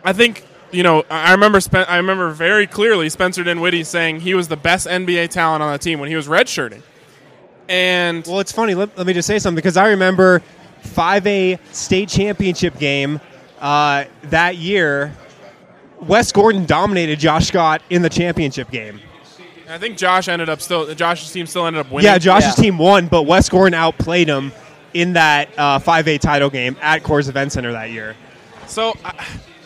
I think. You know, I I remember. Spen- I remember very clearly Spencer Dinwiddie saying he was the best NBA talent on the team when he was redshirting. And Well, it's funny. Let, let me just say something because I remember 5A state championship game uh, that year. Wes Gordon dominated Josh Scott in the championship game. I think Josh ended up still. Josh's team still ended up winning. Yeah, Josh's Yeah. team won, but Wes Gordon outplayed him in that uh, 5A title game at Coors Event Center that year. So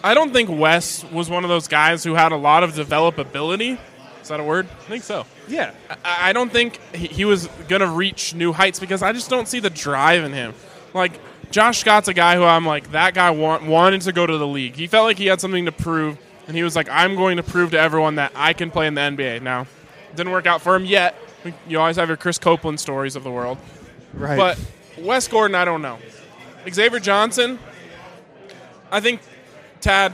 I, don't think Wes was one of those guys who had a lot of developability. Is that a word? I think so. Yeah. I, I don't think he, was going to reach new heights because I just don't see the drive in him. Like Josh Scott's a guy who I'm like that guy want, wanted to go to the league. He felt like he had something to prove, and he was like, I'm going to prove to everyone that I can play in the NBA. Now, it didn't work out for him yet. You always have your Chris Copeland stories of the world, Right. but Wes Gordon, I don't know. Xavier Johnson, I think Tad.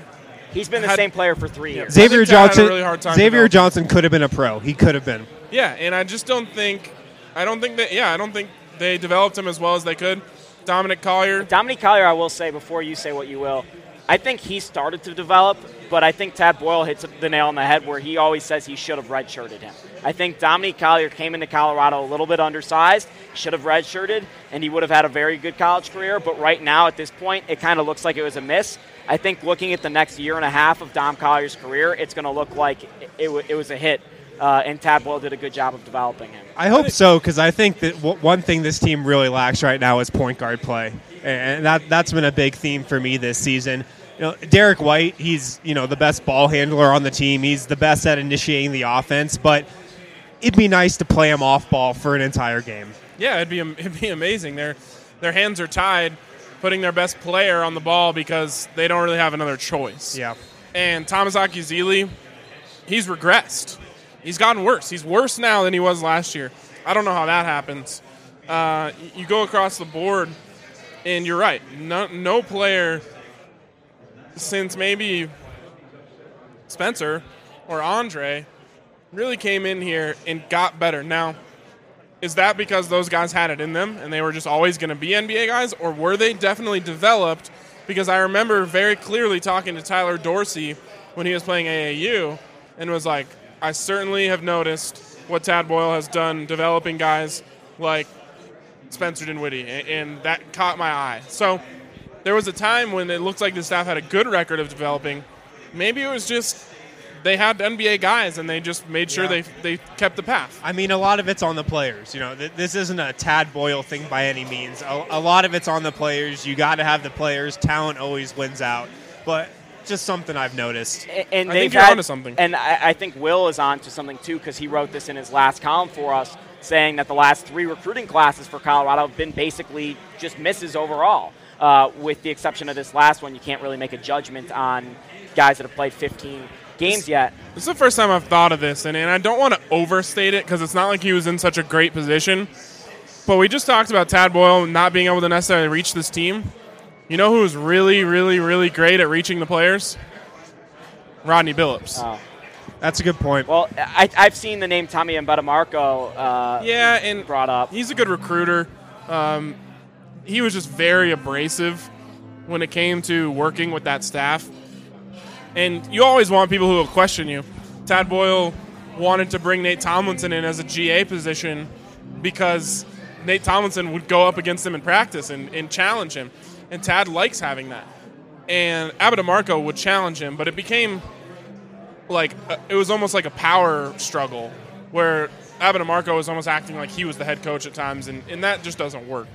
He's been the Had- same player for three years. Xavier I think Tad had a Johnson. really hard time Xavier developing. Johnson could have been a pro. He could have been. Yeah, and I just don't think, I don't think that. Yeah, I don't think they developed him as well as they could. Dominique Collier, Dominique Collier, I will say before you say what you will, I think he started to develop, but I think Tad Boyle hits the nail on the head where he always says he should have redshirted him. I think Dominique Collier came into Colorado a little bit undersized, should have redshirted, and he would have had a very good college career. But right now, at this point, it kind of looks like it was a miss. I think looking at the next year and a half of Dom Collier's career, it's going to look like it, wa- it was a hit, uh, and Tad Boyle did a good job of developing him. I hope so because I think that w- one thing this team really lacks right now is point guard play, and that that's been a big theme for me this season. You know, Derrick White, he's you know the best ball handler on the team. He's the best at initiating the offense, but it'd be nice to play him off ball for an entire game. yeah, it'd be it'd be amazing. Their their hands are tied, putting their best player on the ball because they don't really have another choice. Yeah. And Thomas Akyazili, he's regressed. He's gotten worse. He's worse now than he was last year. I don't know how that happens. Uh, you go across the board, and you're right. No, no player since maybe Spencer or Andre really came in here and got better. Now, is that because those guys had it in them and they were just always going to be NBA guys, or were they definitely developed? Because I remember very clearly talking to Tyler Dorsey when he was playing AAU and was like, I certainly have noticed what Tad Boyle has done developing guys like Spencer Dinwiddie, a- and that caught my eye. So there was a time when it looked like the staff had a good record of developing. Maybe it was just they had NBA guys and they just made sure Yeah. they they kept the path. I mean, a lot of it's on the players. You know, th- this isn't a Tad Boyle thing by any means. A, a lot of it's on the players. You got to have the players. Talent always wins out. But just something I've noticed. A- and I they've think you're had, onto something. And I, I think Will is onto something too because he wrote this in his last column for us, saying that the last three recruiting classes for Colorado have been basically just misses overall. Uh, with the exception of this last one, you can't really make a judgment on guys that have played 15 games yet. This is the first time I've thought of this, and, and I don't want to overstate it because it's not like he was in such a great position. But we just talked about Tad Boyle not being able to necessarily reach this team. You know who's really, really, really great at reaching the players? Rodney Billups. Oh. That's a good point. Well, I, I've seen the name Tom Abatemarco uh, yeah, and brought up. He's a good recruiter. Um, he was just very abrasive when it came to working with that staff. And you always want people who will question you. Tad Boyle wanted to bring Nate Tomlinson in as a GA position because Nate Tomlinson would go up against him in practice and, and challenge him. And Tad likes having that. And Abatemarco would challenge him, but it became like uh, it was almost like a power struggle where Abatemarco was almost acting like he was the head coach at times, and, and that just doesn't work.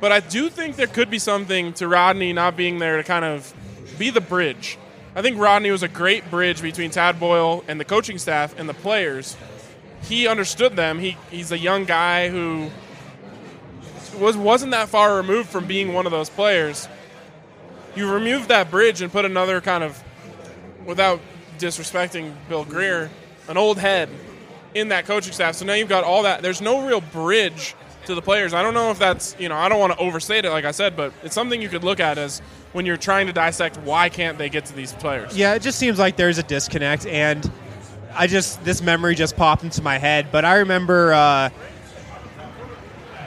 But I do think there could be something to Rodney not being there to kind of be the bridge. I think Rodney was a great bridge between Tad Boyle and the coaching staff and the players. He understood them. He, he's a young guy who was wasn't that far removed from being one of those players. You remove that bridge and put another kind of, without disrespecting Bill Grier, an old head in that coaching staff. So now you've got all that. There's no real bridge to the players. I don't know if that's, you know, I don't want to overstate it, like I said, but it's something you could look at as when you're trying to dissect why can't they get to these players. Yeah, it just seems like there's a disconnect, and I just this memory just popped into my head. But I remember uh,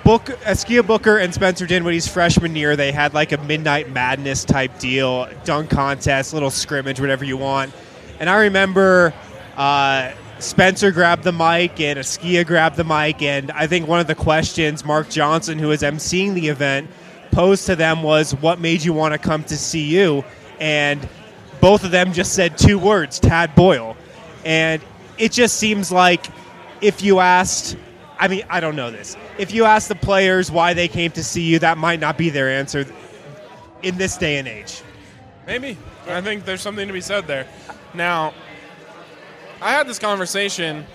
Book Askia Booker and Spencer Dinwiddie's freshman year. They had like a midnight madness type deal, dunk contest, little scrimmage, whatever you want. And I remember uh, Spencer grabbed the mic and Askia grabbed the mic, and I think one of the questions Mark Johnson, who was emceeing the event, posed to them was, "What made you want to come to CU?" And both of them just said two words Tad Boyle. And it just seems like if you asked, I mean, I don't know this. If you asked the players why they came to see you, that might not be their answer in this day and age. Maybe. I think there's something to be said there. Now, I had this conversation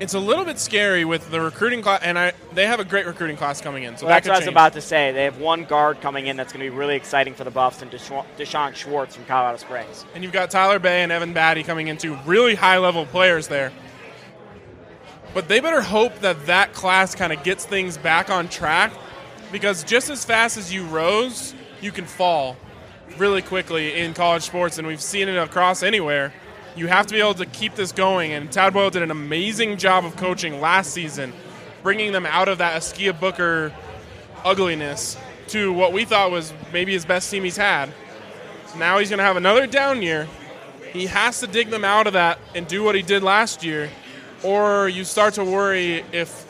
it's a little bit scary with the recruiting class, and I they have a great recruiting class coming in. So Well, that that's what I was about to say. They have one guard coming in that's going to be really exciting for the Buffs, and Desha- D'Shawn Schwartz from Colorado Springs. And you've got Tyler Bey and Evan Battey coming into really high level players there. But they better hope that that class kind of gets things back on track because just as fast as you rose, you can fall really quickly in college sports, and we've seen it across anywhere. You have to be able to keep this going, and Tad Boyle did an amazing job of coaching last season, bringing them out of that Askia Booker ugliness to what we thought was maybe his best team he's had. Now he's going to have another down year. He has to dig them out of that and do what he did last year, or you start to worry if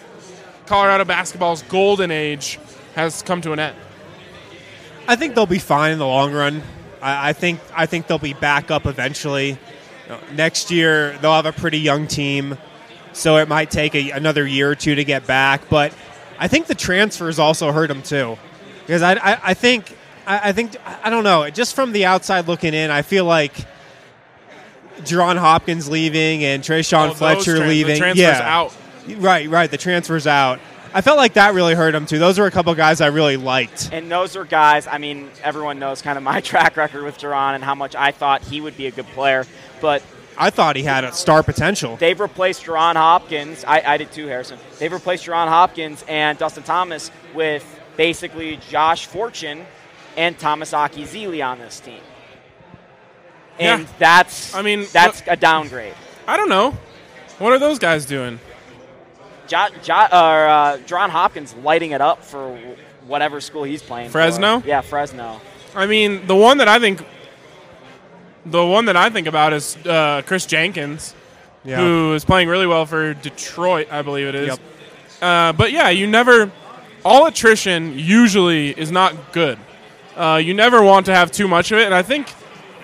Colorado basketball's golden age has come to an end. I think they'll be fine in the long run. I, I think I think they'll be back up eventually. You know, next year they'll have a pretty young team, so it might take a, another year or two to get back. But I think the transfers also hurt them too, because I, I, I think I, I think I don't know. Just from the outside looking in, I feel like Jaron Hopkins leaving and Tre'Shaun Oh, Fletcher trans- the leaving. transfers yeah, out. Right, right. The transfers out. I felt like that really hurt him too. Those were a couple guys I really liked. And those are guys, I mean, everyone knows kind of my track record with Jaron and how much I thought he would be a good player. But I thought he had a star potential. they've replaced Jaron Hopkins. I, I did too, Harrison. They've replaced Jaron Hopkins and Dustin Thomas with basically Josh Fortune and Thomas Akyazili on this team. And Yeah. that's I mean, that's a downgrade. I don't know. What are those guys doing? Jo, jo, or, uh, Jaron Hopkins lighting it up for whatever school he's playing. for. Fresno? Yeah, Fresno. I mean, the one that I think, the one that I think about is uh, Chris Jenkins, Yeah. who is playing really well for Detroit, I believe it is. Yep. Uh, but yeah, you never. All attrition usually is not good. Uh, you never want to have too much of it, and I think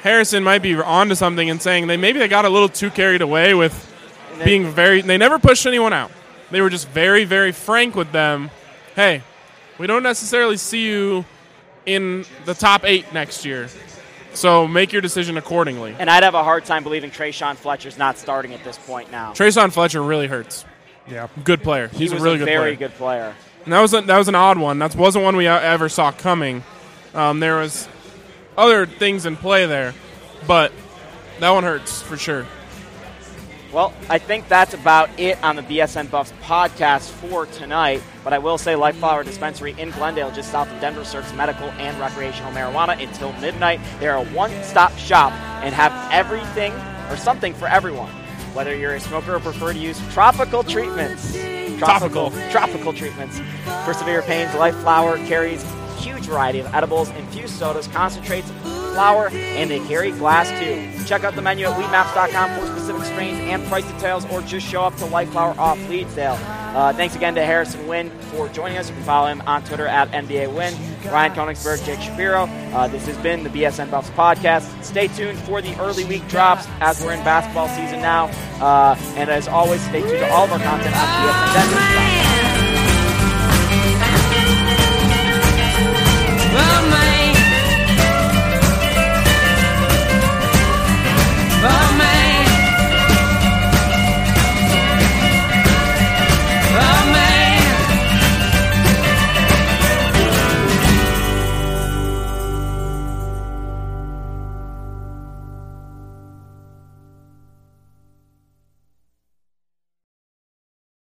Harrison might be onto something in saying they maybe they got a little too carried away with And being very. They never pushed anyone out. They were just very, very frank with them. Hey, we don't necessarily see you in the top eight next year, so make your decision accordingly. And I'd have a hard time believing Tre'Shaun Fletcher's not starting at this point now. Tre'Shaun Fletcher really hurts. Yeah. Good player. He's he was a really good very player. good player. And that was a, that was an odd one. That wasn't one we ever saw coming. Um, there was other things in play there, but that one hurts for sure. Well, I think that's about it on the BSN Buffs podcast for tonight. But I will say Life Flower Dispensary in Glendale, just south of Denver, serves medical and recreational marijuana until midnight. They're a one stop shop and have everything or something for everyone. Whether you're a smoker or prefer to use tropical treatments. tropical Tropical treatments. For severe pains, Life Flower carries a huge variety of edibles, infused sodas, concentrates, flour, and they carry glass too. Check out the menu at weedmaps.com for specific strains and price details, or just show up to Light Flour off Leetsdale. Uh, thanks again to Harrison Wind for joining us. You can follow him on Twitter at NBA Wind. Ryan Konigsberg, Jake Shapiro. Uh, this has been the BSN Buffs podcast. Stay tuned for the early week drops as we're in basketball season now. Uh, and as always, stay tuned to all of our content on BSN. Denver.